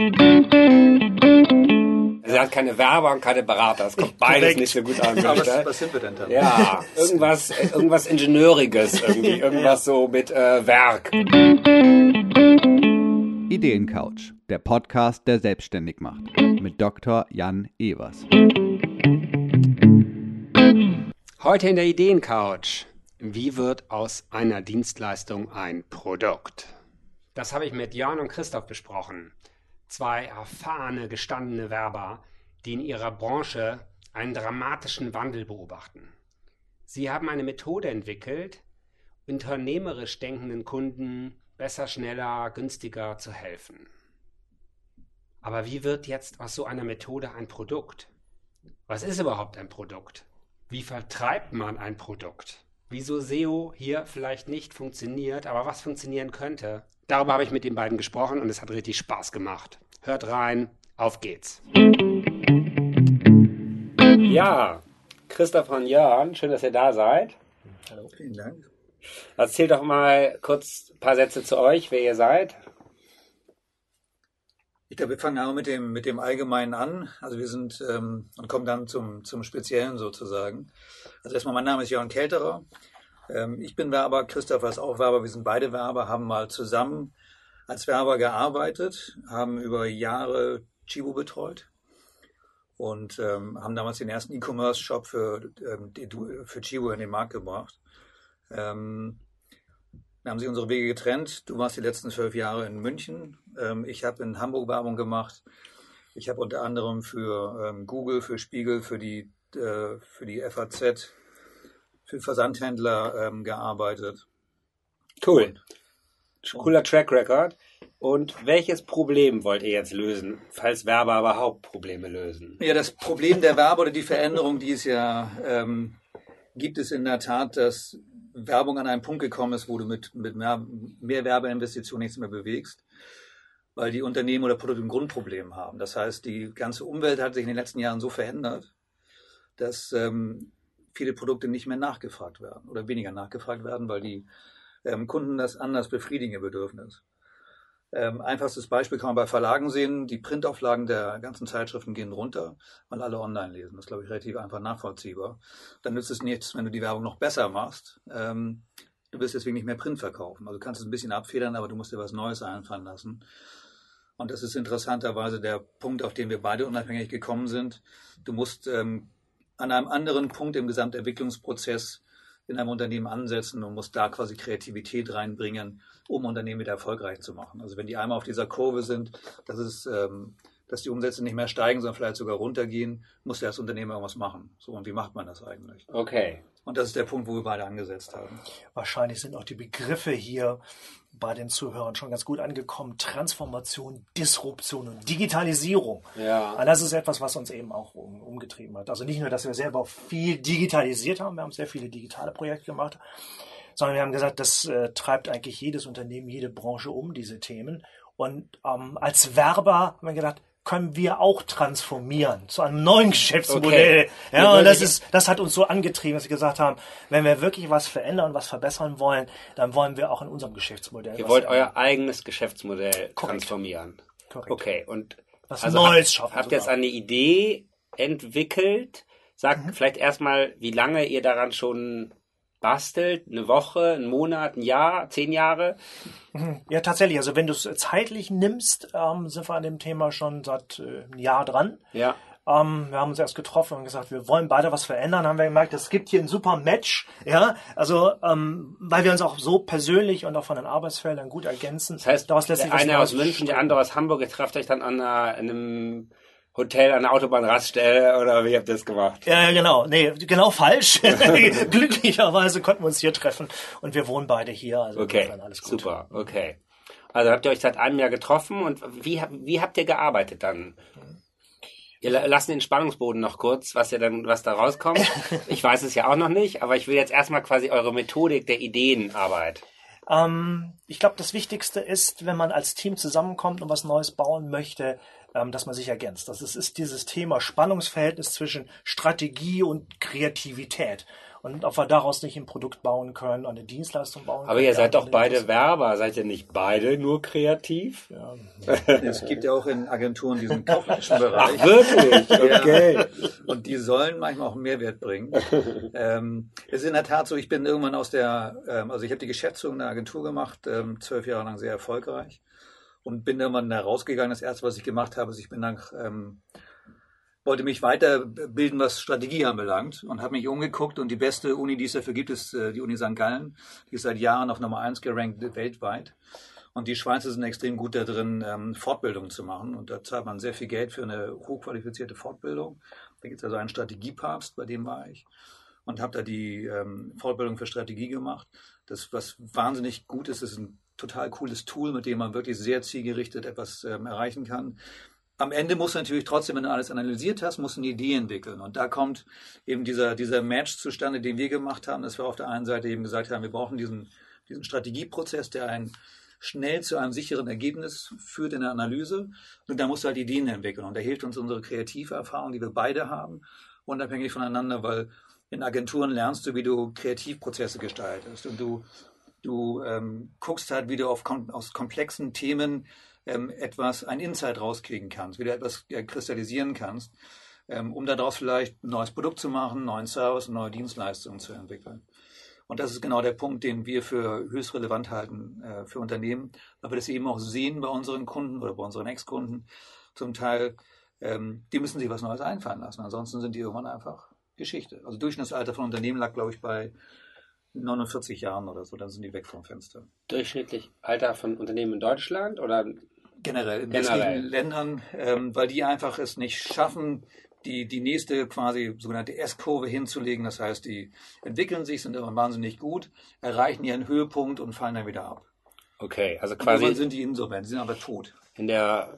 Er hat keine Werber und keine Berater. Das kommt beides nicht so gut an. Mensch, was, was sind wir denn dann? Ja, irgendwas, irgendwas Ingenieuriges irgendwie, irgendwas so mit äh, Werk. Ideencouch, der Podcast, der selbstständig macht. Mit Dr. Jan Evers. Heute in der Ideencouch. Wie wird aus einer Dienstleistung ein Produkt? Das habe ich mit Jörn und Christoph besprochen. Zwei erfahrene, gestandene Werber, die in ihrer Branche einen dramatischen Wandel beobachten. Sie haben eine Methode entwickelt, unternehmerisch denkenden Kunden besser, schneller, günstiger zu helfen. Aber wie wird jetzt aus so einer Methode ein Produkt? Was ist überhaupt ein Produkt? Wie vertreibt man ein Produkt? Wieso SEO hier vielleicht nicht funktioniert, aber was funktionieren könnte? Darüber habe ich mit den beiden gesprochen und es hat richtig Spaß gemacht. Hört rein, auf geht's. Ja, Christoph und Jörn, schön, dass ihr da seid. Hallo, vielen Dank. Erzählt doch mal kurz ein paar Sätze zu euch, wer ihr seid. Ich glaube, wir fangen auch mit dem, mit dem Allgemeinen an. Also wir sind ähm, und kommen dann zum, zum Speziellen sozusagen. Also erstmal, mein Name ist Jörn Kelterer. Ähm, ich bin Werber, Christopher ist auch Werber. Wir sind beide Werber, haben mal zusammen als Werber gearbeitet, haben über Jahre Chibo betreut und ähm, haben damals den ersten E-Commerce-Shop für, ähm, für Chibo in den Markt gebracht. Ähm, dann haben sich unsere Wege getrennt. Du warst die letzten zwölf Jahre in München. Ähm, ich habe in Hamburg Werbung gemacht. Ich habe unter anderem für ähm, Google, für Spiegel, für die, äh, für die FAZ, für Versandhändler ähm, gearbeitet. Cool. Cooler Track Record. Und welches Problem wollt ihr jetzt lösen, falls Werber überhaupt Probleme lösen? Ja, das Problem der Werbe oder die Veränderung, die es ja ähm, gibt, es in der Tat, dass Werbung an einen Punkt gekommen ist, wo du mit, mit mehr, mehr Werbeinvestitionen nichts mehr bewegst, weil die Unternehmen oder Produkte ein Grundproblem haben. Das heißt, die ganze Umwelt hat sich in den letzten Jahren so verändert, dass ähm, viele Produkte nicht mehr nachgefragt werden oder weniger nachgefragt werden, weil die ähm, Kunden das anders befriedigen, ihr Bedürfnis. Ähm, einfachstes Beispiel kann man bei Verlagen sehen. Die Printauflagen der ganzen Zeitschriften gehen runter, weil alle online lesen. Das ist, glaube ich, relativ einfach nachvollziehbar. Dann nützt es nichts, wenn du die Werbung noch besser machst. Ähm, du wirst deswegen nicht mehr Print verkaufen. Also du kannst es ein bisschen abfedern, aber du musst dir was Neues einfallen lassen. Und das ist interessanterweise der Punkt, auf den wir beide unabhängig gekommen sind. Du musst ähm, an einem anderen Punkt im Gesamtentwicklungsprozess in einem Unternehmen ansetzen und musst da quasi Kreativität reinbringen, um Unternehmen wieder erfolgreich zu machen. Also wenn die einmal auf dieser Kurve sind, dass es, ähm, dass die Umsätze nicht mehr steigen, sondern vielleicht sogar runtergehen, muss ja das Unternehmen irgendwas machen. So, und wie macht man das eigentlich? Okay. Und das ist der Punkt, wo wir beide angesetzt haben. Wahrscheinlich sind auch die Begriffe hier bei den Zuhörern schon ganz gut angekommen. Transformation, Disruption und Digitalisierung. Ja. Und das ist etwas, was uns eben auch um, umgetrieben hat. Also nicht nur, dass wir selber viel digitalisiert haben, wir haben sehr viele digitale Projekte gemacht, sondern wir haben gesagt, das äh, treibt eigentlich jedes Unternehmen, jede Branche um, diese Themen. Und ähm, als Werber haben wir gedacht, können wir auch transformieren zu einem neuen Geschäftsmodell. Okay. Ja, und das ist, das hat uns so angetrieben, dass wir gesagt haben, wenn wir wirklich was verändern, was verbessern wollen, dann wollen wir auch in unserem Geschäftsmodell. Ihr wollt ändern. euer eigenes Geschäftsmodell transformieren. Korrekt. Okay. Und Was also Neues habt, schaffen habt ihr jetzt eine Idee entwickelt? Sagt Mhm. vielleicht erstmal, wie lange ihr daran schon bastelt? Eine Woche, einen Monat, ein Jahr, zehn Jahre? Ja, tatsächlich. Also wenn du es zeitlich nimmst, ähm, sind wir an dem Thema schon seit äh, einem Jahr dran. Ja. Ähm, wir haben uns erst getroffen und gesagt, wir wollen beide was verändern. Haben wir gemerkt, es gibt hier ein super Match. Ja, also ähm, weil wir uns auch so persönlich und auch von den Arbeitsfeldern gut ergänzen. Das heißt, daraus lässt der eine aus München, der andere aus Hamburg, ihr trefft euch dann an einer, in einem Hotel an der Autobahnraststelle oder wie habt ihr das gemacht? Ja, genau. Nee, genau falsch. Glücklicherweise konnten wir uns hier treffen und wir wohnen beide hier. Also Okay, alles gut. super, okay. Also habt ihr euch seit einem Jahr getroffen und wie, wie habt ihr gearbeitet dann? Wir la- lassen den Spannungsboden noch kurz, was ihr dann, was da rauskommt. Ich weiß es ja auch noch nicht, aber ich will jetzt erstmal quasi eure Methodik der Ideenarbeit. Ähm, ich glaube, das Wichtigste ist, wenn man als Team zusammenkommt und was Neues bauen möchte, ähm, dass man sich ergänzt. Das ist, ist dieses Thema Spannungsverhältnis zwischen Strategie und Kreativität. Und ob wir daraus nicht ein Produkt bauen können, eine Dienstleistung bauen können. Aber ihr seid doch beide Werber, seid ihr nicht beide nur kreativ? Ja. Es gibt ja auch in Agenturen diesen kaufmännischen Bereich. Ach, wirklich? Okay. Ja. Und die sollen manchmal auch einen Mehrwert bringen. ähm, es ist in der Tat so, ich bin irgendwann aus der, ähm, also ich habe die Geschäftsführung der Agentur gemacht, ähm, zwölf Jahre lang sehr erfolgreich und bin irgendwann da rausgegangen. Das erste, was ich gemacht habe, ist, ich bin dann, ähm, wollte mich weiterbilden, was Strategie anbelangt und habe mich umgeguckt und die beste Uni, die es dafür gibt, ist äh, die Uni St. Gallen. Die ist seit Jahren auf Nummer eins gerankt weltweit. Und die Schweizer sind extrem gut da drin, ähm, Fortbildungen zu machen. Und da zahlt man sehr viel Geld für eine hochqualifizierte Fortbildung. Da gibt es also einen Strategiepapst, bei dem war ich. Und habe da die ähm, Fortbildung für Strategie gemacht. Das, was wahnsinnig gut ist, ist ein total cooles Tool, mit dem man wirklich sehr zielgerichtet etwas ähm, erreichen kann. Am Ende musst du natürlich trotzdem, wenn du alles analysiert hast, musst du eine Idee entwickeln. Und da kommt eben dieser, dieser Match zustande, den wir gemacht haben, dass wir auf der einen Seite eben gesagt haben, wir brauchen diesen, diesen Strategieprozess, der einen schnell zu einem sicheren Ergebnis führt in der Analyse. Und da musst du halt Ideen entwickeln. Und da hilft uns unsere kreative Erfahrung, die wir beide haben, unabhängig voneinander, weil in Agenturen lernst du, wie du Kreativprozesse gestaltest. Und du, du ähm, guckst halt, wie du auf, aus komplexen Themen ähm, etwas, ein Insight rauskriegen kannst, wie du etwas ja, kristallisieren kannst, ähm, um daraus vielleicht ein neues Produkt zu machen, einen neuen Service, neue Dienstleistung zu entwickeln. Und das ist genau der Punkt, den wir für höchst relevant halten äh, für Unternehmen, weil wir das eben auch sehen bei unseren Kunden oder bei unseren Ex-Kunden. Zum Teil, ähm, die müssen sich was Neues einfallen lassen. Ansonsten sind die irgendwann einfach Geschichte. Also Durchschnittsalter von Unternehmen lag, glaube ich, bei 49 Jahren oder so. Dann sind die weg vom Fenster. Durchschnittlich Alter von Unternehmen in Deutschland oder Generell in Generell. westlichen Ländern, ähm, weil die einfach es nicht schaffen, die, die nächste quasi sogenannte S-Kurve hinzulegen. Das heißt, die entwickeln sich, sind immer wahnsinnig gut, erreichen ihren Höhepunkt und fallen dann wieder ab. Okay, also irgendwann quasi sind die insolvent, sie sind aber tot. in der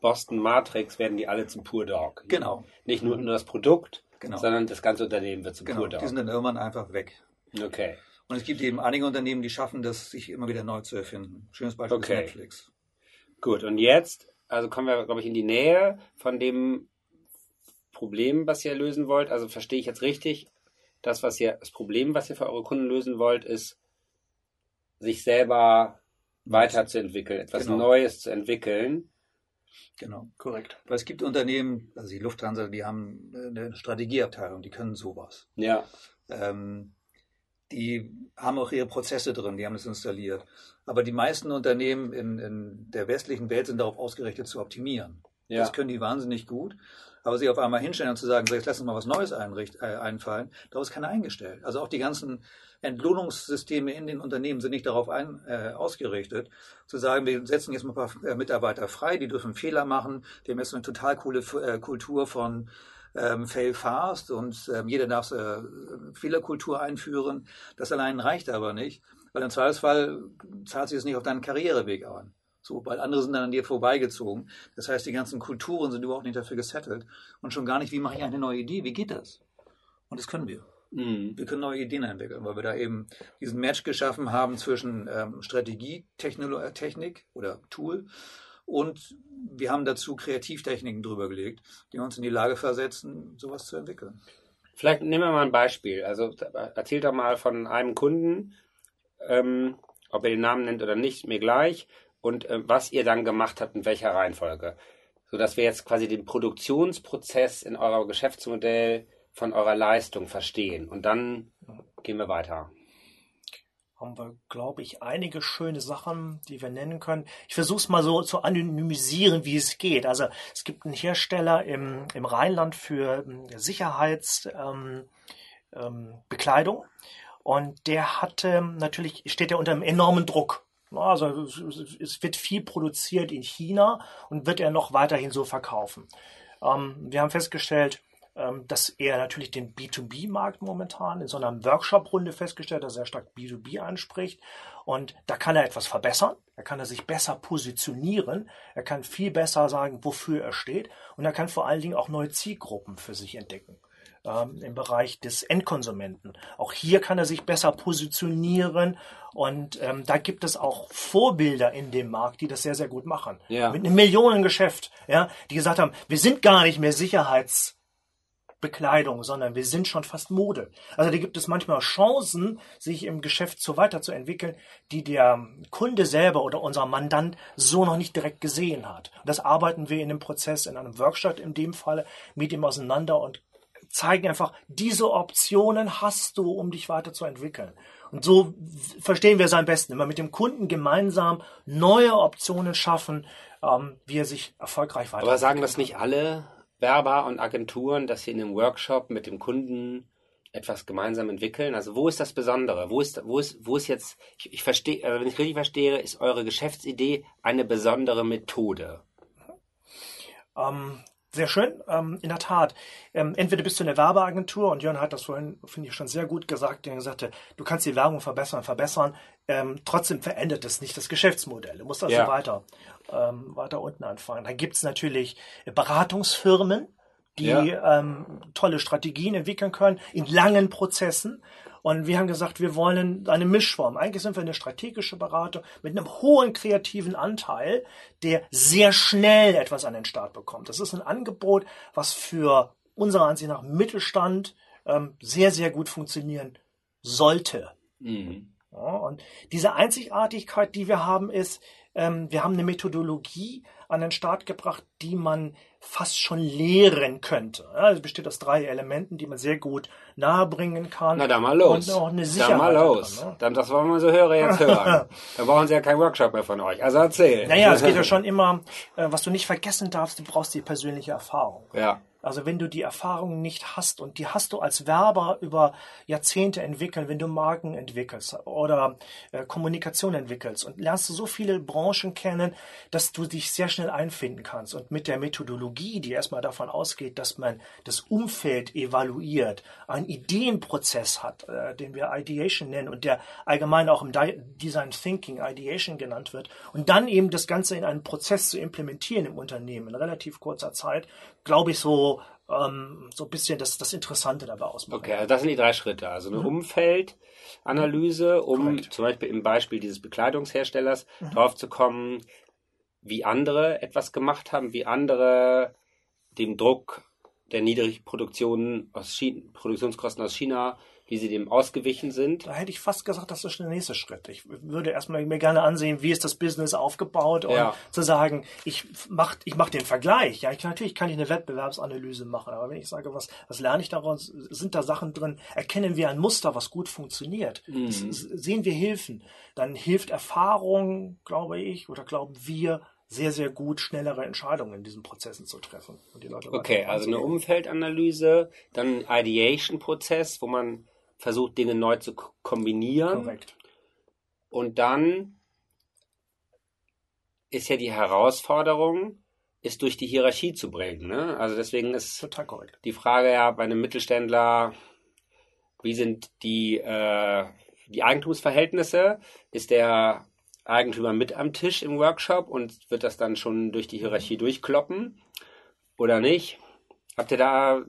Boston Matrix werden die alle zum Pure Dog. Genau. Nicht nur, nur das Produkt, Genau. sondern das ganze Unternehmen wird zum Genau, Pure die sind Dog. dann irgendwann einfach weg. Okay. Und es gibt eben einige Unternehmen, die schaffen das, sich immer wieder neu zu erfinden. Schönes Beispiel Okay. ist Netflix. Gut, und jetzt, also kommen wir, glaube ich, in die Nähe von dem Problem, was ihr lösen wollt. Also verstehe ich jetzt richtig, das, was ihr, das Problem, was ihr für eure Kunden lösen wollt, ist, sich selber weiterzuentwickeln, etwas Genau. Neues zu entwickeln. Genau. Korrekt. Weil es gibt Unternehmen, also die Lufthansa, die haben eine Strategieabteilung, die können sowas. Ja. Ähm, die haben auch ihre Prozesse drin, die haben das installiert. Aber die meisten Unternehmen in, in der westlichen Welt sind darauf ausgerichtet zu optimieren. Ja. Das können die wahnsinnig gut. Aber sich auf einmal hinstellen und zu sagen, so, jetzt lass uns mal was Neues einricht, äh, einfallen, darauf ist keiner eingestellt. Also auch die ganzen Entlohnungssysteme in den Unternehmen sind nicht darauf ein, äh, ausgerichtet, zu sagen, wir setzen jetzt mal ein paar äh, Mitarbeiter frei, die dürfen Fehler machen, wir haben jetzt eine total coole äh, Kultur von ähm, Fail Fast und ähm, jeder darf äh, Fehlerkultur einführen. Das allein reicht aber nicht, weil im Zweifelsfall zahlt sich es nicht auf deinen Karriereweg an. So, weil andere sind dann an dir vorbeigezogen. Das heißt, die ganzen Kulturen sind überhaupt nicht dafür gesettelt und schon gar nicht, wie mache ich eine neue Idee, wie geht das? Und das können wir. Mhm. Wir können neue Ideen entwickeln, weil wir da eben diesen Match geschaffen haben zwischen ähm, Strategie, Technolo Technik oder Tool und wir haben dazu Kreativtechniken drüber gelegt, die uns in die Lage versetzen, sowas zu entwickeln. Vielleicht nehmen wir mal ein Beispiel. Also erzählt doch mal von einem Kunden, ähm, ob ihr den Namen nennt oder nicht, mir gleich, und äh, was ihr dann gemacht habt, in welcher Reihenfolge. Sodass wir jetzt quasi den Produktionsprozess in eurem Geschäftsmodell von eurer Leistung verstehen. Und dann gehen wir weiter. haben wir, glaube ich, einige schöne Sachen, die wir nennen können. Ich versuche es mal so zu anonymisieren, wie es geht. Also es gibt einen Hersteller im, im Rheinland für ähm, Sicherheitsbekleidung ähm, ähm. Und der hatte natürlich, steht ja unter einem enormen Druck. Also es- es wird viel produziert in China und wird er noch weiterhin so verkaufen. Ähm, wir haben festgestellt, ähm, dass er natürlich den B2B-Markt momentan in so einer Workshop-Runde festgestellt, dass er stark B2B anspricht. Und da kann er etwas verbessern. Da kann er sich besser positionieren. Er kann viel besser sagen, wofür er steht. Und er kann vor allen Dingen auch neue Zielgruppen für sich entdecken. Ähm, Im Bereich des Endkonsumenten. Auch hier kann er sich besser positionieren. Und ähm, da gibt es auch Vorbilder in dem Markt, die das sehr, sehr gut machen. Ja. Mit einem Millionengeschäft, ja, die gesagt haben, wir sind gar nicht mehr Sicherheits Bekleidung, sondern wir sind schon fast Mode. Also da gibt es manchmal Chancen, sich im Geschäft so weiterzuentwickeln, die der Kunde selber oder unser Mandant so noch nicht direkt gesehen hat. Und das arbeiten wir in dem Prozess, in einem Workshop in dem Fall, mit ihm auseinander und zeigen einfach, diese Optionen hast du, um dich weiterzuentwickeln. Und so verstehen wir es am besten, immer mit dem Kunden gemeinsam neue Optionen schaffen, ähm, wie er sich erfolgreich weiterentwickelt. Aber sagen das nicht alle Werber und Agenturen, dass sie in einem Workshop mit dem Kunden etwas gemeinsam entwickeln? Also wo ist das Besondere? Wo ist, wo ist, wo ist jetzt, ich, ich verstehe, also wenn ich richtig verstehe, ist eure Geschäftsidee eine besondere Methode? Ähm, sehr schön, ähm, in der Tat. Ähm, entweder bist du eine Werbeagentur und Jörn hat das vorhin, finde ich, schon sehr gut gesagt, der gesagt du kannst die Werbung verbessern, verbessern. Ähm, trotzdem verändert es nicht das Geschäftsmodell. Du musst also ja. weiter, ähm, weiter unten anfangen. Dann gibt es natürlich Beratungsfirmen, die ja. ähm, tolle Strategien entwickeln können in langen Prozessen. Und wir haben gesagt, wir wollen eine Mischform. Eigentlich sind wir eine strategische Beratung mit einem hohen kreativen Anteil, der sehr schnell etwas an den Start bekommt. Das ist ein Angebot, was für unserer Ansicht nach Mittelstand ähm, sehr, sehr gut funktionieren sollte. Mhm. Ja, und diese Einzigartigkeit, die wir haben, ist, ähm, wir haben eine Methodologie an den Start gebracht, die man fast schon lehren könnte. Ja, es besteht aus drei Elementen, die man sehr gut nahebringen kann. Na, da mal los. Und auch eine Sicherheit. Da mal los. Dran, ne? Dann, das wollen wir so hören jetzt hören. da brauchen Sie ja keinen Workshop mehr von euch. Also erzähl. Naja, es geht ja schon immer, äh, was du nicht vergessen darfst, du brauchst die persönliche Erfahrung. Ja. Also wenn du die Erfahrung nicht hast und die hast du als Werber über Jahrzehnte entwickeln, wenn du Marken entwickelst oder äh, Kommunikation entwickelst und lernst du so viele Branchen kennen, dass du dich sehr schnell einfinden kannst. Und mit der Methodologie, die erstmal davon ausgeht, dass man das Umfeld evaluiert, einen Ideenprozess hat, äh, den wir Ideation nennen und der allgemein auch im Design Thinking Ideation genannt wird, und dann eben das Ganze in einen Prozess zu implementieren im Unternehmen in relativ kurzer Zeit, glaube ich, so, ähm, so ein bisschen das, das Interessante dabei ausmachen. Okay, also das sind die drei Schritte. Also eine mhm. Umfeldanalyse, um Correct. zum Beispiel im Beispiel dieses Bekleidungsherstellers mhm. drauf zu kommen, wie andere etwas gemacht haben, wie andere dem Druck der niedrigen Produktion aus China, Produktionskosten aus China wie sie dem ausgewichen sind. Da hätte ich fast gesagt, das ist der nächste Schritt. Ich würde erstmal mir gerne ansehen, wie ist das Business aufgebaut und ja. zu sagen, ich mach, ich mach den Vergleich. Ja, ich, natürlich kann ich eine Wettbewerbsanalyse machen, aber wenn ich sage, was, was lerne ich daraus, sind da Sachen drin, erkennen wir ein Muster, was gut funktioniert, mhm. sehen wir Hilfen, dann hilft Erfahrung, glaube ich, oder glauben wir, sehr, sehr gut schnellere Entscheidungen in diesen Prozessen zu treffen. okay, also eine Umfeldanalyse, dann ein Ideation-Prozess, wo man versucht, Dinge neu zu kombinieren. Korrekt. Und dann ist ja die Herausforderung, ist durch die Hierarchie zu bringen. Ne? Also deswegen ist Total korrekt. die Frage ja bei einem Mittelständler, wie sind die, äh, die Eigentumsverhältnisse? Ist der Eigentümer mit am Tisch im Workshop und wird das dann schon durch die Hierarchie durchkloppen oder nicht? Habt ihr da,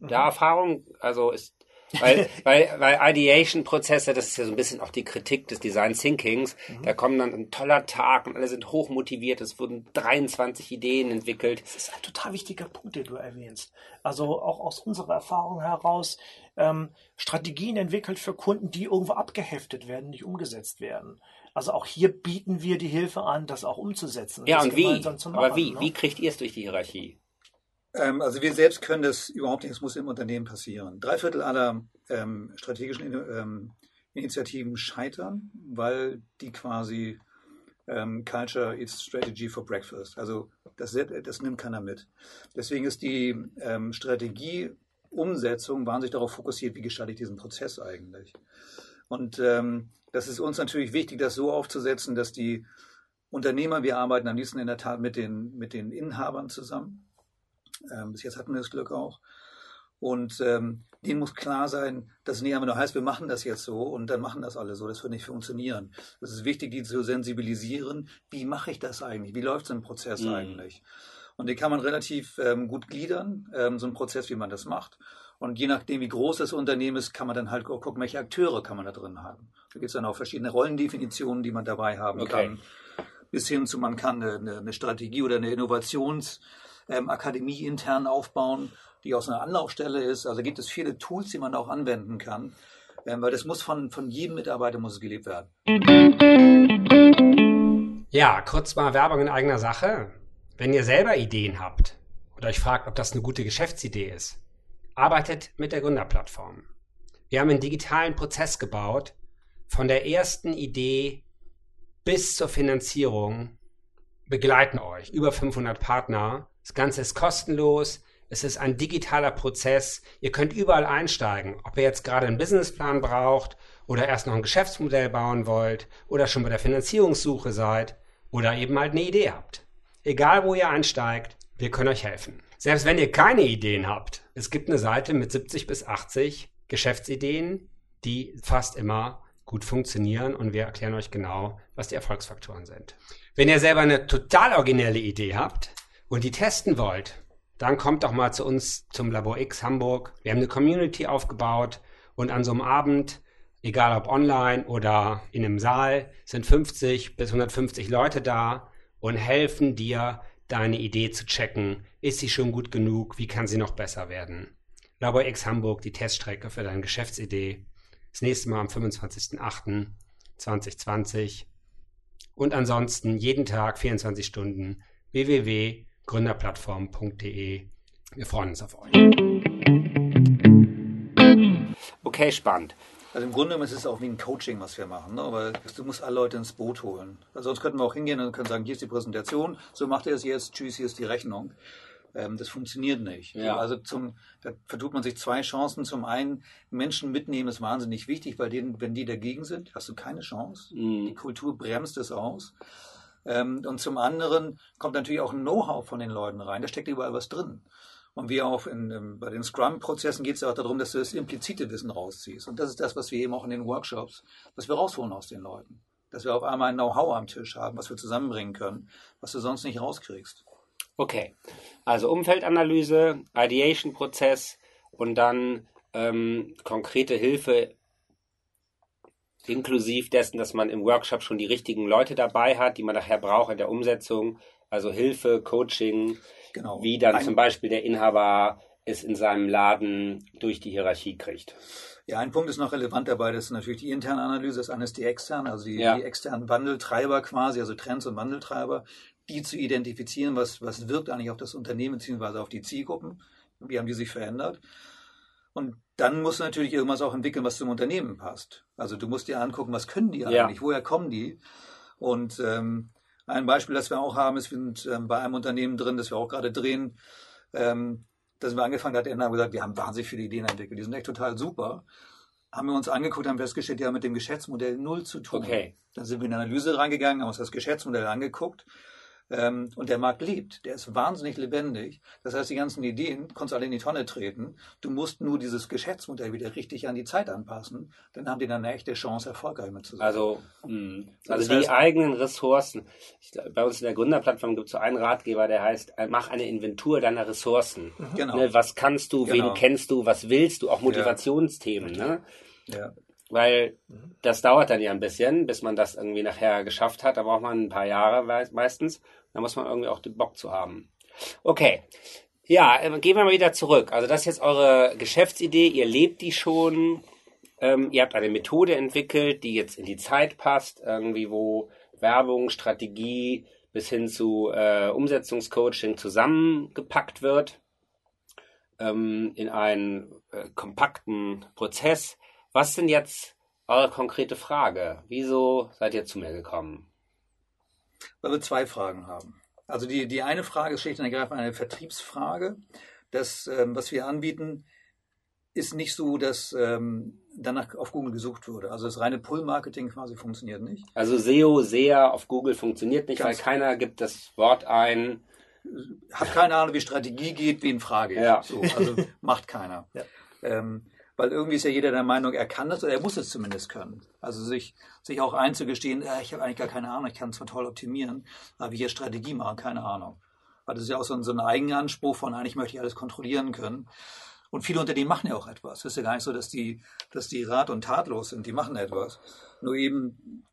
da mhm. Erfahrung? Also ist weil, weil, weil Ideation-Prozesse, das ist ja so ein bisschen auch die Kritik des Design Thinkings. Mhm. Da kommen dann ein toller Tag und alle sind hochmotiviert. Es wurden 23 Ideen entwickelt. Das ist ein total wichtiger Punkt, den du erwähnst. Also auch aus unserer Erfahrung heraus ähm, Strategien entwickelt für Kunden, die irgendwo abgeheftet werden, nicht umgesetzt werden. Also auch hier bieten wir die Hilfe an, das auch umzusetzen. Ja, und wie? Aber wie? Ne? Wie kriegt ihr es durch die Hierarchie? Ähm, also wir selbst können das überhaupt nicht, es muss im Unternehmen passieren. Drei Viertel aller ähm, strategischen ähm, Initiativen scheitern, weil die quasi ähm, Culture is Strategy for Breakfast. Also das, das nimmt keiner mit. Deswegen ist die ähm, Strategieumsetzung wahnsinnig darauf fokussiert, wie gestalte ich diesen Prozess eigentlich. Und ähm, das ist uns natürlich wichtig, das so aufzusetzen, dass die Unternehmer, wir arbeiten am liebsten in der Tat mit den, mit den Inhabern zusammen, ähm, bis jetzt hatten wir das Glück auch. Und ähm, denen muss klar sein, dass es nicht einfach nur heißt, wir machen das jetzt so und dann machen das alle so. Das wird nicht funktionieren. Es ist wichtig, die zu sensibilisieren. Wie mache ich das eigentlich? Wie läuft so ein Prozess mhm. eigentlich? Und den kann man relativ ähm, gut gliedern, ähm, so ein Prozess, wie man das macht. Und je nachdem, wie groß das Unternehmen ist, kann man dann halt auch gucken, welche Akteure kann man da drin haben. Da gibt es dann auch verschiedene Rollendefinitionen, die man dabei haben okay. kann. Bis hin zu, man kann eine, eine Strategie oder eine Innovations- ähm, Akademie intern aufbauen, die aus einer Anlaufstelle ist. Also gibt es viele Tools, die man auch anwenden kann, ähm, weil das muss von, von jedem Mitarbeiter muss gelebt werden. Ja, kurz mal Werbung in eigener Sache. Wenn ihr selber Ideen habt oder euch fragt, ob das eine gute Geschäftsidee ist, arbeitet mit der Gründerplattform. Wir haben einen digitalen Prozess gebaut, von der ersten Idee bis zur Finanzierung begleiten euch. Über 500 Partner. Das Ganze ist kostenlos. Es ist ein digitaler Prozess. Ihr könnt überall einsteigen. Ob ihr jetzt gerade einen Businessplan braucht oder erst noch ein Geschäftsmodell bauen wollt oder schon bei der Finanzierungssuche seid oder eben halt eine Idee habt. Egal wo ihr einsteigt, wir können euch helfen. Selbst wenn ihr keine Ideen habt, es gibt eine Seite mit 70 bis 80 Geschäftsideen, die fast immer gut funktionieren und wir erklären euch genau, was die Erfolgsfaktoren sind. Wenn ihr selber eine total originelle Idee habt und die testen wollt, dann kommt doch mal zu uns zum Labor X Hamburg. Wir haben eine Community aufgebaut und an so einem Abend, egal ob online oder in einem Saal, sind 50 bis 150 Leute da und helfen dir, deine Idee zu checken. Ist sie schon gut genug? Wie kann sie noch besser werden? Labor X Hamburg, die Teststrecke für deine Geschäftsidee. Das nächste Mal am 25.08.2020. Und ansonsten jeden Tag 24 Stunden www.gründerplattform.de. Wir freuen uns auf euch. Okay, spannend. Also im Grunde genommen ist es auch wie ein Coaching, was wir machen, ne? weil du musst alle Leute ins Boot holen. Also sonst könnten wir auch hingehen und können sagen, hier ist die Präsentation, so macht ihr es jetzt, tschüss, hier ist die Rechnung. Ähm, das funktioniert nicht. Ja. Also zum, da vertut man sich zwei Chancen. Zum einen, Menschen mitnehmen ist wahnsinnig wichtig, weil denen, wenn die dagegen sind, hast du keine Chance. Mhm. Die Kultur bremst es aus. Ähm, und zum anderen kommt natürlich auch ein Know-how von den Leuten rein. Da steckt überall was drin. Und wie auch in, ähm, bei den Scrum-Prozessen geht es ja auch darum, dass du das implizite Wissen rausziehst. Und das ist das, was wir eben auch in den Workshops, was wir rausholen aus den Leuten. Dass wir auf einmal ein Know-how am Tisch haben, was wir zusammenbringen können, was du sonst nicht rauskriegst. Okay, also Umfeldanalyse, Ideation-Prozess und dann ähm, konkrete Hilfe inklusive dessen, dass man im Workshop schon die richtigen Leute dabei hat, die man nachher braucht in der Umsetzung. Also Hilfe, Coaching, Genau. wie dann Ein- zum Beispiel der Inhaber es in seinem Laden durch die Hierarchie kriegt. Ja, ein Punkt ist noch relevant dabei, das ist natürlich die interne Analyse, das eine ist die externe, also die, Ja. die externen Wandeltreiber quasi, also Trends und Wandeltreiber, die zu identifizieren, was, was wirkt eigentlich auf das Unternehmen bzw. auf die Zielgruppen, wie haben die sich verändert. Und dann musst du natürlich irgendwas auch entwickeln, was zum Unternehmen passt. Also du musst dir angucken, was können die Ja. eigentlich, woher kommen die? Und ähm, ein Beispiel, das wir auch haben, ist, wir sind ähm, bei einem Unternehmen drin, das wir auch gerade drehen, ähm, dass wir angefangen hat, haben gesagt, wir haben wahnsinnig viele Ideen entwickelt, die sind echt total super. Haben wir uns angeguckt, haben festgestellt, die haben mit dem Geschäftsmodell null zu tun. Okay. Dann sind wir in eine Analyse reingegangen, haben uns das Geschäftsmodell angeguckt. Ähm, und der Markt lebt, der ist wahnsinnig lebendig. Das heißt, die ganzen Ideen konntest alle in die Tonne treten. Du musst nur dieses Geschäftsmodell wieder richtig an die Zeit anpassen. Dann haben die dann eine echte Chance, erfolgreich mit zu sein. Also, mh, Das also heißt- die eigenen Ressourcen. Glaub, bei uns in der Gründerplattform gibt es so einen Ratgeber, der heißt, äh, mach eine Inventur deiner Ressourcen. genau. Ne, was kannst du, Genau. wen kennst du, was willst du, auch Motivationsthemen. Ne? Ja. Weil das dauert dann ja ein bisschen, bis man das irgendwie nachher geschafft hat. Da braucht man ein paar Jahre meistens. Da muss man irgendwie auch den Bock zu haben. Okay. Ja, äh, gehen wir mal wieder zurück. Also das ist jetzt eure Geschäftsidee. Ihr lebt die schon. Ähm, ihr habt eine Methode entwickelt, die jetzt in die Zeit passt. Irgendwie, wo Werbung, Strategie bis hin zu äh, Umsetzungscoaching zusammengepackt wird ähm, in einen äh, kompakten Prozess. Was sind jetzt eure konkrete Frage? Wieso seid ihr zu mir gekommen? Weil wir zwei Fragen haben. Also die, die eine Frage ist schlicht und ergreifend eine Vertriebsfrage. Das, ähm, was wir anbieten, ist nicht so, dass ähm, danach auf Google gesucht wurde. Also das reine Pull-Marketing quasi funktioniert nicht. Also SEO, SEA auf Google funktioniert nicht, Ganz- weil keiner gibt das Wort ein. Hab keine Ahnung, wie Strategie geht, wen frage ich. Ja. So, also macht keiner. Ja. Ähm, weil irgendwie ist ja jeder der Meinung, er kann das oder er muss es zumindest können. Also sich, sich auch einzugestehen, äh, ich habe eigentlich gar keine Ahnung, ich kann zwar toll optimieren, aber wie ich Strategie machen, keine Ahnung. Weil das ist ja auch so ein, so ein Eigenanspruch von, eigentlich möchte ich alles kontrollieren können. Und viele Unternehmen machen ja auch etwas. Es ist ja gar nicht so, dass die, dass die rat- und tatlos sind. Die machen etwas. Nur eben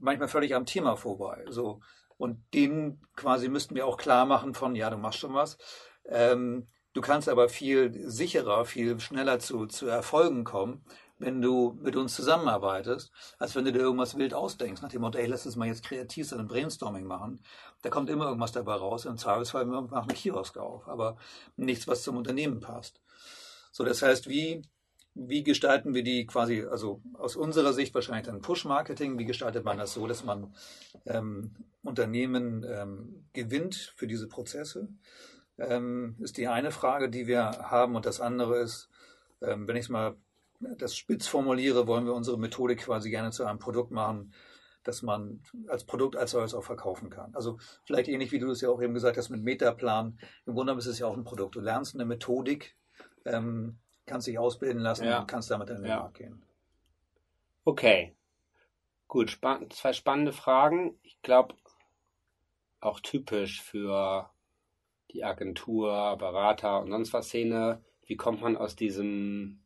manchmal völlig am Thema vorbei. So, Und denen quasi müssten wir auch klar machen von, ja, du machst schon was. Ähm, du kannst aber viel sicherer, viel schneller zu, zu Erfolgen kommen, wenn du mit uns zusammenarbeitest, als wenn du dir irgendwas wild ausdenkst, nach dem Motto, ey, lass uns mal jetzt kreativ sein, ein Brainstorming machen. Da kommt immer irgendwas dabei raus. Im Zweifelsfall machen wir Kiosk auf, aber nichts, was zum Unternehmen passt. So, das heißt, wie, wie gestalten wir die quasi, also aus unserer Sicht wahrscheinlich dann Push-Marketing, wie gestaltet man das so, dass man ähm, Unternehmen ähm, gewinnt für diese Prozesse? Ähm, ist die eine Frage, die wir haben. Und das andere ist, ähm, wenn ich es mal das spitz formuliere, wollen wir unsere Methodik quasi gerne zu einem Produkt machen, das man als Produkt als solches auch verkaufen kann. Also vielleicht ähnlich wie du es ja auch eben gesagt hast mit Metaplan. Im Grunde genommen ist es ja auch ein Produkt. Du lernst eine Methodik, ähm, kannst dich ausbilden lassen Ja. und kannst damit in den Ja. Markt gehen. Okay. Gut, span zwei spannende Fragen. Ich glaube, auch typisch für die Agentur, Berater und sonst was Szene. Wie kommt man aus diesem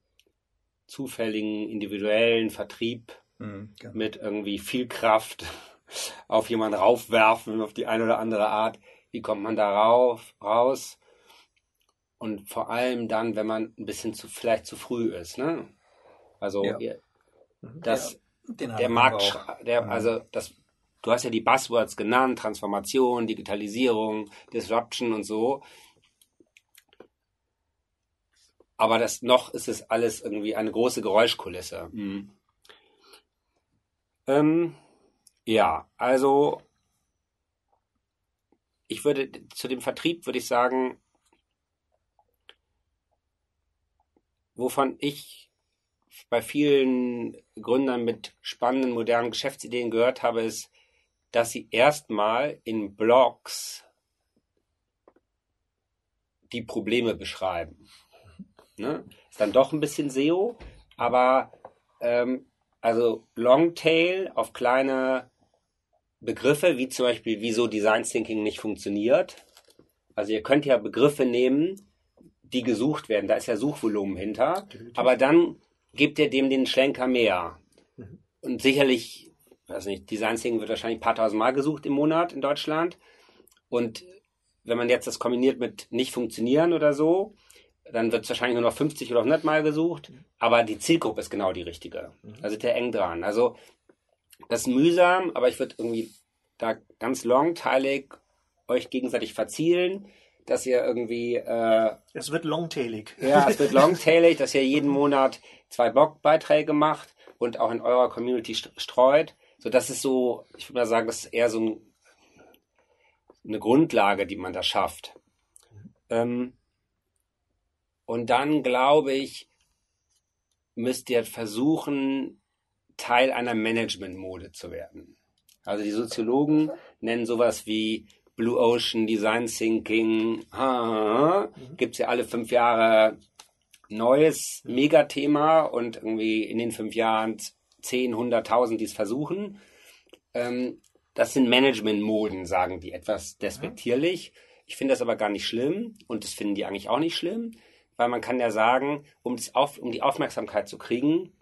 zufälligen, individuellen Vertrieb Mhm, genau. mit irgendwie viel Kraft auf jemanden raufwerfen, auf die eine oder andere Art. Wie kommt man da rauf, raus? Und vor allem dann, wenn man ein bisschen zu, vielleicht zu früh ist, ne? Also, Ja. ihr- Mhm. das, Den der Markt, der, Mhm. also, das, du hast ja die Buzzwords genannt, Transformation, Digitalisierung, Disruption und so. Aber das noch ist es alles irgendwie eine große Geräuschkulisse. Mhm. Ähm, ja, also ich würde zu dem Vertrieb würde ich sagen, wovon ich bei vielen Gründern mit spannenden modernen Geschäftsideen gehört habe, ist, dass sie erstmal in Blogs die Probleme beschreiben. Ne? Ist dann doch ein bisschen SEO, aber ähm, also Longtail auf kleine Begriffe, wie zum Beispiel, wieso Design Thinking nicht funktioniert. Also ihr könnt ja Begriffe nehmen, die gesucht werden. Da ist ja Suchvolumen hinter. Aber dann gebt ihr dem den Schlenker mehr. Und sicherlich, weiß nicht, Design Thinking wird wahrscheinlich ein paar tausend Mal gesucht im Monat in Deutschland. Und wenn man jetzt das kombiniert mit nicht funktionieren oder so, dann wird es wahrscheinlich nur noch 50 oder 100 Mal gesucht. Aber die Zielgruppe ist genau die richtige. Da sind wir eng dran. Also das ist mühsam, aber ich würde irgendwie da ganz longteilig euch gegenseitig verzielen, dass ihr irgendwie äh, Es wird longtailig. ja, es wird longtailig, dass ihr jeden Monat zwei Blogbeiträge macht und auch in eurer Community st- streut. So, das ist so, ich würde mal sagen, das ist eher so ein, eine Grundlage, die man da schafft. Ähm, und dann glaube ich, müsst ihr versuchen, Teil einer Management-Mode zu werden. Also die Soziologen nennen sowas wie Blue Ocean Design Thinking. Ah, Gibt es ja alle fünf Jahre neues Megathema und irgendwie in den fünf Jahren 10, 100.000, die es versuchen. Ähm, das sind Management-Moden, sagen die etwas despektierlich. Ich finde das aber gar nicht schlimm und das finden die eigentlich auch nicht schlimm, weil man kann ja sagen, um, auf, um die Aufmerksamkeit zu kriegen,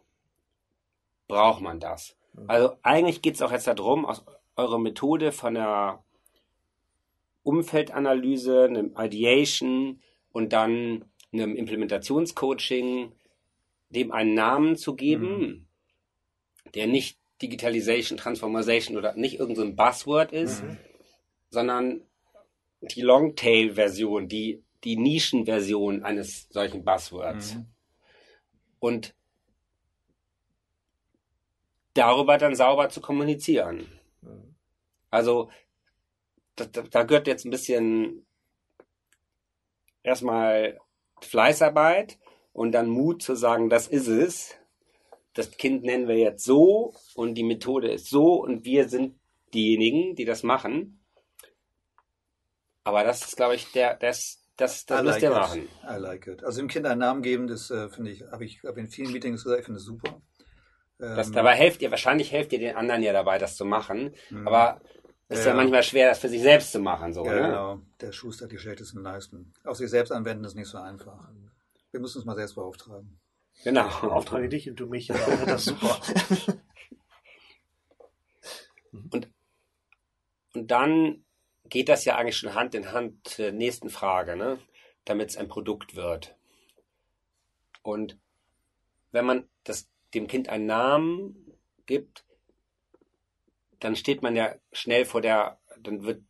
braucht man das. Also eigentlich geht es auch jetzt darum, aus eurer Methode von der Umfeldanalyse, einem Ideation und dann einem Implementationscoaching dem einen Namen zu geben, der nicht Digitalization, Transformation oder nicht irgendein so Buzzword ist, sondern die Longtail-Version, die, die Nischenversion eines solchen Buzzwords. Mhm. Und darüber dann sauber zu kommunizieren. Also da, da, da gehört jetzt ein bisschen erstmal Fleißarbeit und dann Mut zu sagen, das ist es. Das Kind nennen wir jetzt so und die Methode ist so und wir sind diejenigen, die das machen. Aber das ist, glaube ich, der, das, das, das I müsst like ihr machen. I like it. Also dem Kind einen Namen geben, das äh, finde ich, habe ich hab in vielen Meetings gesagt, ich finde es super. Das, Ähm, dabei helft ihr, wahrscheinlich helft ihr den anderen ja dabei, das zu machen. Aber es ist ja. Ja. manchmal schwer, das für sich selbst zu machen. So, ja, ne? genau. Der Schuster hat die schlechtesten Leisten. Auf sich selbst anwenden ist nicht so einfach. Wir müssen uns mal selbst beauftragen. Genau. Auftrage dich und du mich. Ja, das ist super. Und Und dann geht das ja eigentlich schon Hand in Hand zur nächsten Frage, ne? damit es ein Produkt wird. Und wenn man das, dem Kind einen Namen gibt, dann steht man ja schnell vor der, dann wird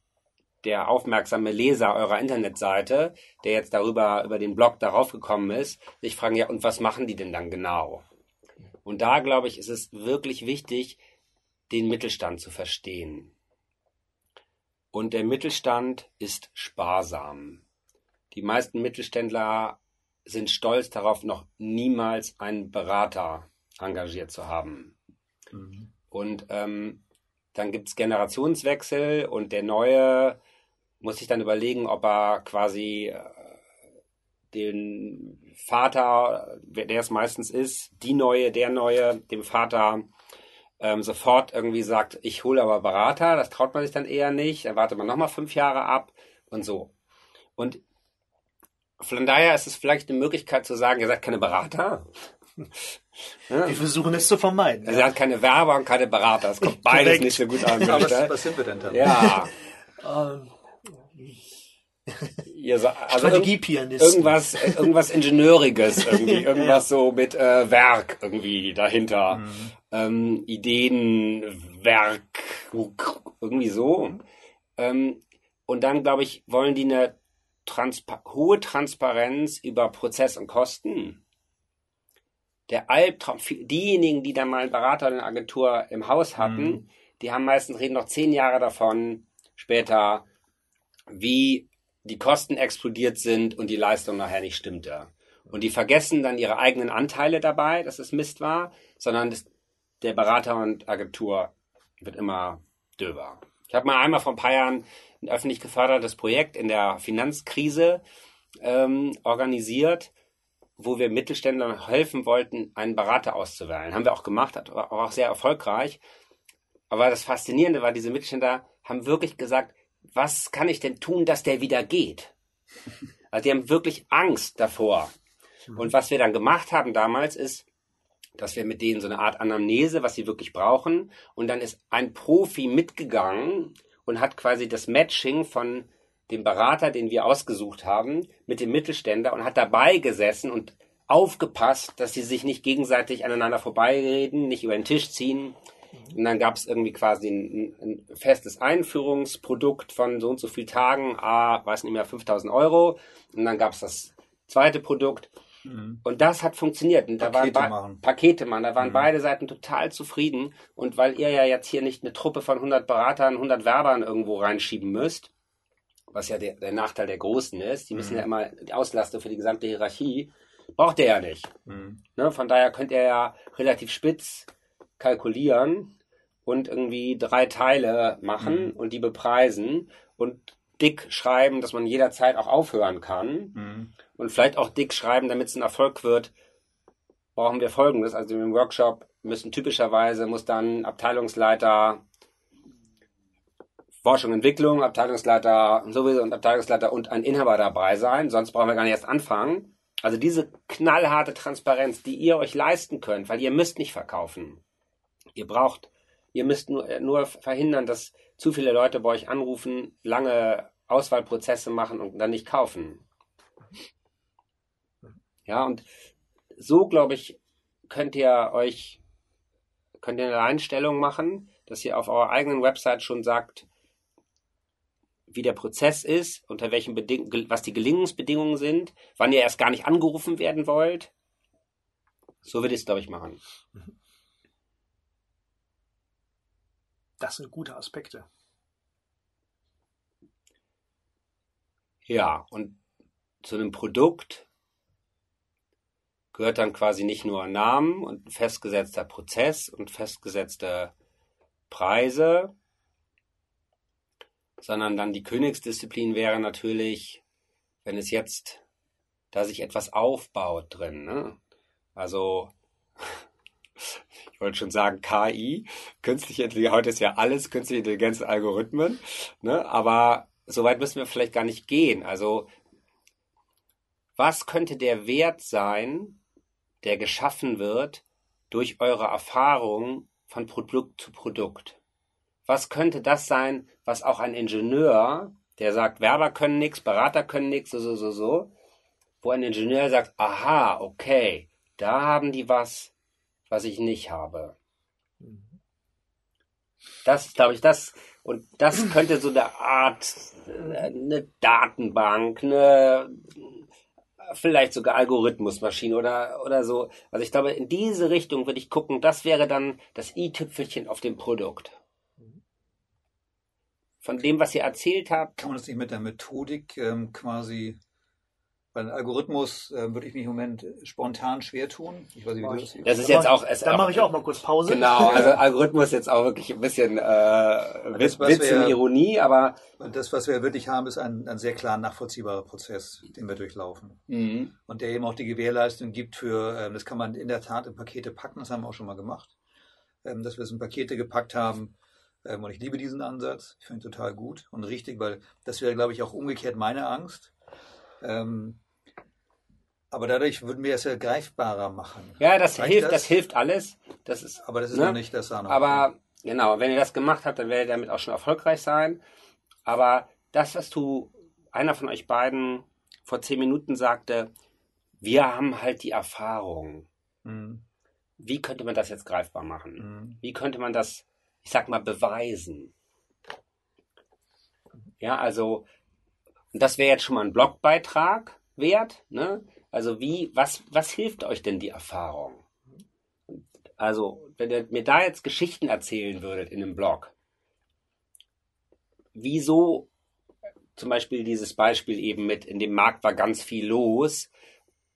der aufmerksame Leser eurer Internetseite, der jetzt darüber, über den Blog darauf gekommen ist, sich fragen, ja, und was machen die denn dann genau? Und da, glaube ich, ist es wirklich wichtig, den Mittelstand zu verstehen. Und der Mittelstand ist sparsam. Die meisten Mittelständler sind stolz darauf, noch niemals einen Berater engagiert zu haben. Mhm. Und ähm, dann gibt es Generationswechsel und der Neue muss sich dann überlegen, ob er quasi äh, den Vater, der es meistens ist, die Neue, der Neue, dem Vater ähm, sofort irgendwie sagt, ich hole aber Berater, das traut man sich dann eher nicht, dann wartet man nochmal fünf Jahre ab und so. Und von daher ist es vielleicht eine Möglichkeit zu sagen, ihr seid keine Berater. Ja. Wir versuchen es zu vermeiden. Also ja. Er hat keine Werber und keine Berater. Das kommt beides nicht so gut an. was, was sind wir denn dann? Ja. Ähm, Ihr, also irgendwas, irgendwas Ingenieuriges, irgendwie, irgendwas so mit äh, Werk irgendwie dahinter. Mhm. Ähm, Ideenwerk, irgendwie so. Ähm, und dann, glaube ich, wollen die eine Transpa hohe Transparenz über Prozess und Kosten. Der Albtraum, diejenigen, die dann mal einen Berater oder eine Agentur im Haus hatten, mhm. die haben meistens reden noch zehn Jahre davon, später, wie die Kosten explodiert sind und die Leistung nachher nicht stimmte. Und die vergessen dann ihre eigenen Anteile dabei, dass es Mist war, sondern das, der Berater und Agentur wird immer döber. Ich habe mal einmal vor ein paar Jahren ein öffentlich gefördertes Projekt in der Finanzkrise ähm, organisiert, wo wir Mittelständlern helfen wollten, einen Berater auszuwählen. Haben wir auch gemacht, war auch sehr erfolgreich. Aber das Faszinierende war, diese Mittelständler haben wirklich gesagt, was kann ich denn tun, dass der wieder geht? Also die haben wirklich Angst davor. Und was wir dann gemacht haben damals ist, dass wir mit denen so eine Art Anamnese, was sie wirklich brauchen, und dann ist ein Profi mitgegangen und hat quasi das Matching von dem Berater, den wir ausgesucht haben, mit dem Mittelständler und hat dabei gesessen und aufgepasst, dass sie sich nicht gegenseitig aneinander vorbeireden, nicht über den Tisch ziehen, und dann gab es irgendwie quasi ein, ein, festes Einführungsprodukt von so und so viel Tagen, ah, weiß nicht mehr, 5000 Euro. Und dann gab es das zweite Produkt. Mhm. Und das hat funktioniert. Und Pakete da waren machen. Pakete machen. Da waren mhm. beide Seiten total zufrieden. Und weil ihr ja jetzt hier nicht eine Truppe von 100 Beratern, 100 Werbern irgendwo reinschieben müsst, was ja der, der Nachteil der Großen ist, die müssen mhm. ja immer die Auslastung für die gesamte Hierarchie, braucht ihr ja nicht. Mhm. Ne, von daher könnt ihr ja relativ spitz kalkulieren und irgendwie drei Teile machen mhm. und die bepreisen und dick schreiben, dass man jederzeit auch aufhören kann mhm. und vielleicht auch dick schreiben, damit es ein Erfolg wird, brauchen wir Folgendes. Also im Workshop müssen typischerweise, muss dann Abteilungsleiter Forschung, Entwicklung, Abteilungsleiter sowieso und Abteilungsleiter und ein Inhaber dabei sein, sonst brauchen wir gar nicht erst anfangen. Also diese knallharte Transparenz, die ihr euch leisten könnt, weil ihr müsst nicht verkaufen. Ihr braucht, ihr müsst nur, äh, nur verhindern, dass zu viele Leute bei euch anrufen, lange Auswahlprozesse machen und dann nicht kaufen. Ja, und so, glaube ich, könnt ihr euch, könnt ihr eine Einstellung machen, dass ihr auf eurer eigenen Website schon sagt, wie der Prozess ist, unter welchen Bedingungen, was die Gelingensbedingungen sind, wann ihr erst gar nicht angerufen werden wollt. So würde ich es, glaube ich, machen. Mhm. Das sind gute Aspekte. Ja, und zu einem Produkt gehört dann quasi nicht nur Namen und ein festgesetzter Prozess und festgesetzte Preise, sondern dann die Königsdisziplin wäre natürlich, wenn es jetzt da sich etwas aufbaut drin. Ne? Also ich wollte schon sagen KI, künstliche Intelligenz, heute ist ja alles künstliche Intelligenz Algorithmen, ne? aber so weit müssen wir vielleicht gar nicht gehen. Also was könnte der Wert sein, der geschaffen wird durch eure Erfahrung von Produkt zu Produkt? was könnte das sein, was auch ein Ingenieur, der sagt, Werber können nichts, Berater können nichts, so, so, so, so, wo ein Ingenieur sagt, aha, okay, da haben die was, was ich nicht habe. Das, glaube ich, das, und das könnte so eine Art, äh, eine Datenbank, eine, vielleicht sogar Algorithmusmaschine oder, oder so. Also ich glaube, in diese Richtung würde ich gucken, das wäre dann das i-Tüpfelchen auf dem Produkt. Von dem, was ihr erzählt habt. Kann man das nicht mit der Methodik ähm, quasi bei einem Algorithmus äh, würde ich mich im Moment spontan schwer tun. Ich weiß nicht, wie du das siehst. Das ist jetzt auch. Es Dann mache ich auch mal kurz Pause. Genau, also Algorithmus jetzt auch wirklich ein bisschen äh, Witz, was Witz und wir- Ironie, aber Und das, was wir wirklich haben, ist ein, ein sehr klar nachvollziehbarer Prozess, den wir durchlaufen. Und der eben auch die Gewährleistung gibt für, ähm, das kann man in der Tat in Pakete packen, das haben wir auch schon mal gemacht, ähm, dass wir es in Pakete gepackt haben. Ähm, und ich liebe diesen Ansatz, ich finde ihn total gut und richtig, weil das wäre, glaube ich, auch umgekehrt meine Angst. Ähm, aber dadurch würden wir es ja greifbarer machen. ja, das Reicht hilft, das? das? hilft alles. Das ist Aber das ist Ne? noch nicht das Sahne. Aber genau, wenn ihr das gemacht habt, dann werdet ihr damit auch schon erfolgreich sein. Aber das, was du, einer von euch beiden vor zehn Minuten sagte, wir haben halt die Erfahrung. Mhm. Wie könnte man das jetzt greifbar machen? Mhm. Wie könnte man das, ich sag mal, beweisen? Ja, also, und das wäre jetzt schon mal ein Blogbeitrag wert, ne? Also wie, was, was hilft euch denn die Erfahrung? Also, wenn ihr mir da jetzt Geschichten erzählen würdet in einem Blog, wieso zum Beispiel dieses Beispiel eben mit, in dem Markt war ganz viel los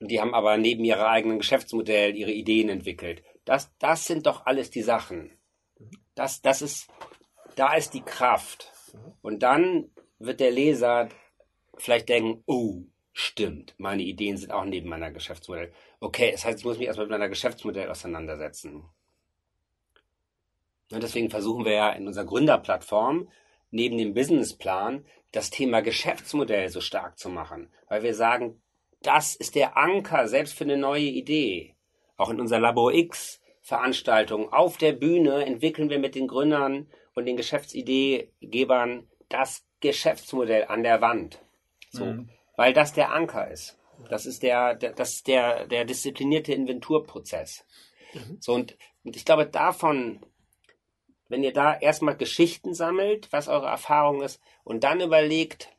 und die haben aber neben ihrer eigenen Geschäftsmodell ihre Ideen entwickelt. Das, das sind doch alles die Sachen. Das, das ist, da ist die Kraft. Und dann wird der Leser vielleicht denken, oh, stimmt, meine Ideen sind auch neben meiner Geschäftsmodell. Okay, das heißt, ich muss mich erstmal mit meiner Geschäftsmodell auseinandersetzen. Und deswegen versuchen wir ja in unserer Gründerplattform neben dem Businessplan das Thema Geschäftsmodell so stark zu machen, weil wir sagen, das ist der Anker selbst für eine neue Idee. Auch in unserer Labor X Veranstaltung auf der Bühne entwickeln wir mit den Gründern und den Geschäftsideegebern das Geschäftsmodell an der Wand. So, Mhm. weil das der Anker ist. Das ist der, der das ist der, der disziplinierte Inventurprozess. So, und, und ich glaube, davon, wenn ihr da erstmal Geschichten sammelt, was eure Erfahrung ist, und dann überlegt,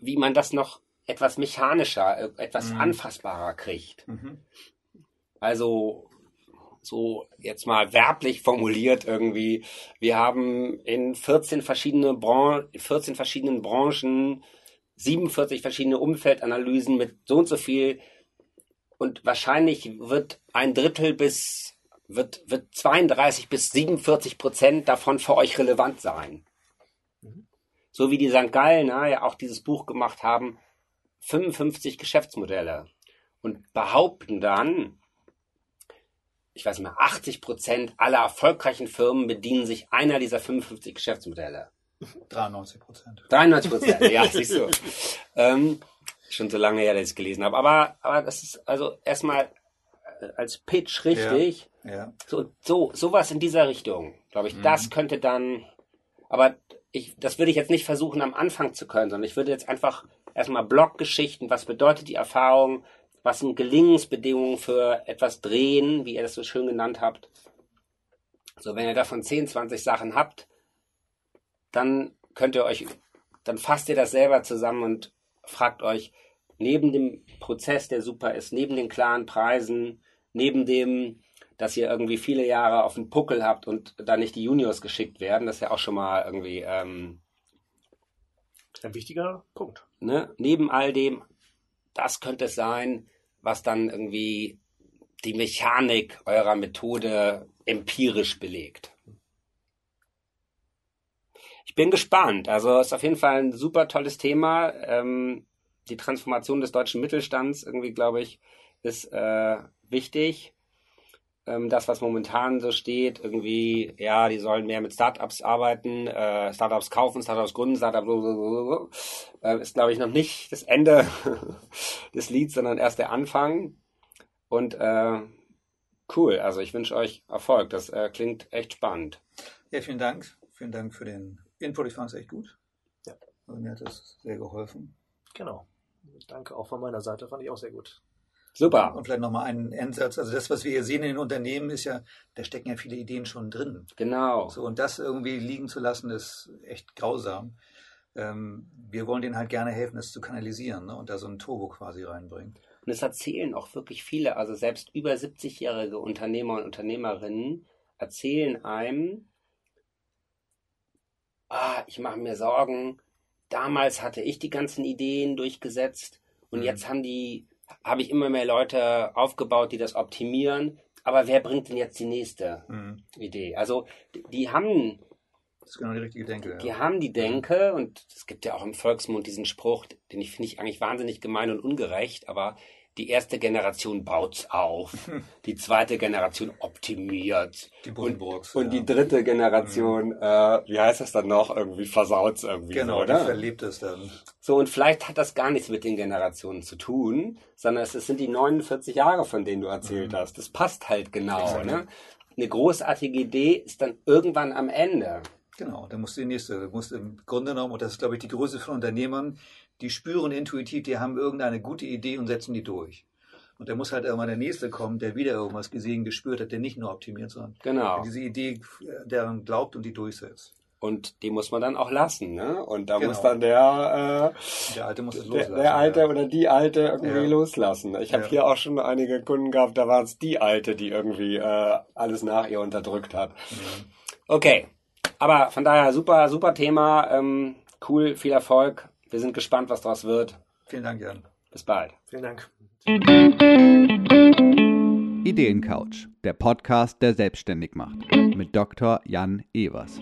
wie man das noch etwas mechanischer, äh, etwas Mhm. anfassbarer kriegt. Mhm. Also so jetzt mal werblich formuliert irgendwie, wir haben in 14, verschiedene Bran 14 verschiedenen Branchen 47 verschiedene Umfeldanalysen mit so und so viel und wahrscheinlich wird ein Drittel bis wird, wird 32 bis 47 Prozent davon für euch relevant sein. So wie die St. Gallner ja auch dieses Buch gemacht haben, 55 Geschäftsmodelle und behaupten dann, ich weiß nicht mehr, 80 Prozent aller erfolgreichen Firmen bedienen sich einer dieser 55 Geschäftsmodelle. 93 Prozent. 93 Prozent, ja, siehst du. Ähm, schon so lange her, dass ich es gelesen habe. Aber, aber das ist also erstmal äh, als Pitch richtig. Ja. So, so, sowas in dieser Richtung, glaube ich. Das könnte dann, aber ich, das würde ich jetzt nicht versuchen am Anfang zu können, sondern ich würde jetzt einfach erstmal Bloggeschichten, was bedeutet die Erfahrung, was sind Gelingensbedingungen für etwas drehen, wie ihr das so schön genannt habt. So, wenn ihr davon 10, 20 Sachen habt, dann könnt ihr euch, dann fasst ihr das selber zusammen und fragt euch, neben dem Prozess, der super ist, neben den klaren Preisen, neben dem, dass ihr irgendwie viele Jahre auf den Puckel habt und da nicht die Juniors geschickt werden, das ist ja auch schon mal irgendwie, ähm, Ein wichtiger Punkt. ne, neben all dem, das könnte es sein, was dann irgendwie die Mechanik eurer Methode empirisch belegt. Ich bin gespannt. Also ist auf jeden Fall ein super tolles Thema. Ähm, die Transformation des deutschen Mittelstands irgendwie, glaube ich, ist äh, wichtig. Ähm, das, was momentan so steht, irgendwie, ja, die sollen mehr mit Startups arbeiten, äh, Startups kaufen, Startups gründen, Startups, so, äh, ist, glaube ich, noch nicht das Ende des Lieds, sondern erst der Anfang. Und äh, Cool, also ich wünsche euch Erfolg. Das äh, klingt echt spannend. Ja, vielen Dank. Vielen Dank für den Input. Ich fand es echt gut. Ja. Also mir hat das sehr geholfen. Genau. Danke auch von meiner Seite, fand ich auch sehr gut. Super. Und vielleicht nochmal einen Endsatz. Also das, was wir hier sehen in den Unternehmen, ist ja, da stecken ja viele Ideen schon drin. Genau. So, und das irgendwie liegen zu lassen, ist echt grausam. Ähm, wir wollen denen halt gerne helfen, das zu kanalisieren ne? und da so ein Turbo quasi reinbringen. Und es erzählen auch wirklich viele, also selbst über 70-jährige Unternehmer und Unternehmerinnen erzählen einem, ah, ich mache mir Sorgen, damals hatte ich die ganzen Ideen durchgesetzt und Mhm. jetzt haben die, habe ich immer mehr Leute aufgebaut, die das optimieren. Aber wer bringt denn jetzt die nächste Idee? Also die, die haben Das ist genau die richtige Denke. die Ja. haben die Denke, und es gibt ja auch im Volksmund diesen Spruch, den ich finde ich eigentlich wahnsinnig gemein und ungerecht, aber die erste Generation baut's auf, die zweite Generation optimiert Die und, Buddenbrooks, und ja. die dritte Generation, äh, wie heißt das dann noch, irgendwie versaut's irgendwie Genau, so, die oder? verlebt es dann. So, und vielleicht hat das gar nichts mit den Generationen zu tun, sondern es sind die 49 Jahre, von denen du erzählt Mhm. hast. Das passt halt genau, Exakt. ne? Eine großartige Idee ist dann irgendwann am Ende. Genau, dann musst du die nächste. Du musst im Grunde genommen, und das ist, glaube ich, die Größe von Unternehmern, die spüren intuitiv, die haben irgendeine gute Idee und setzen die durch. Und da muss halt irgendwann der Nächste kommen, der wieder irgendwas gesehen, gespürt hat, der nicht nur optimiert, sondern Genau. der diese Idee daran glaubt und die durchsetzt. Und die muss man dann auch lassen, ne? Und da Genau. muss dann der, äh, Der Alte muss es der, loslassen. der Alte ja. oder die Alte irgendwie Ja. loslassen. Ich habe Ja. hier auch schon einige Kunden gehabt, da war es die Alte, die irgendwie äh, alles nach ihr unterdrückt hat. Mhm. Okay, aber von daher super, super Thema. Ähm, cool, viel Erfolg. Wir sind gespannt, was daraus wird. Vielen Dank, Jan. Bis bald. Vielen Dank. Ideencouch, der Podcast, der selbstständig macht. Mit Dr. Jan Evers.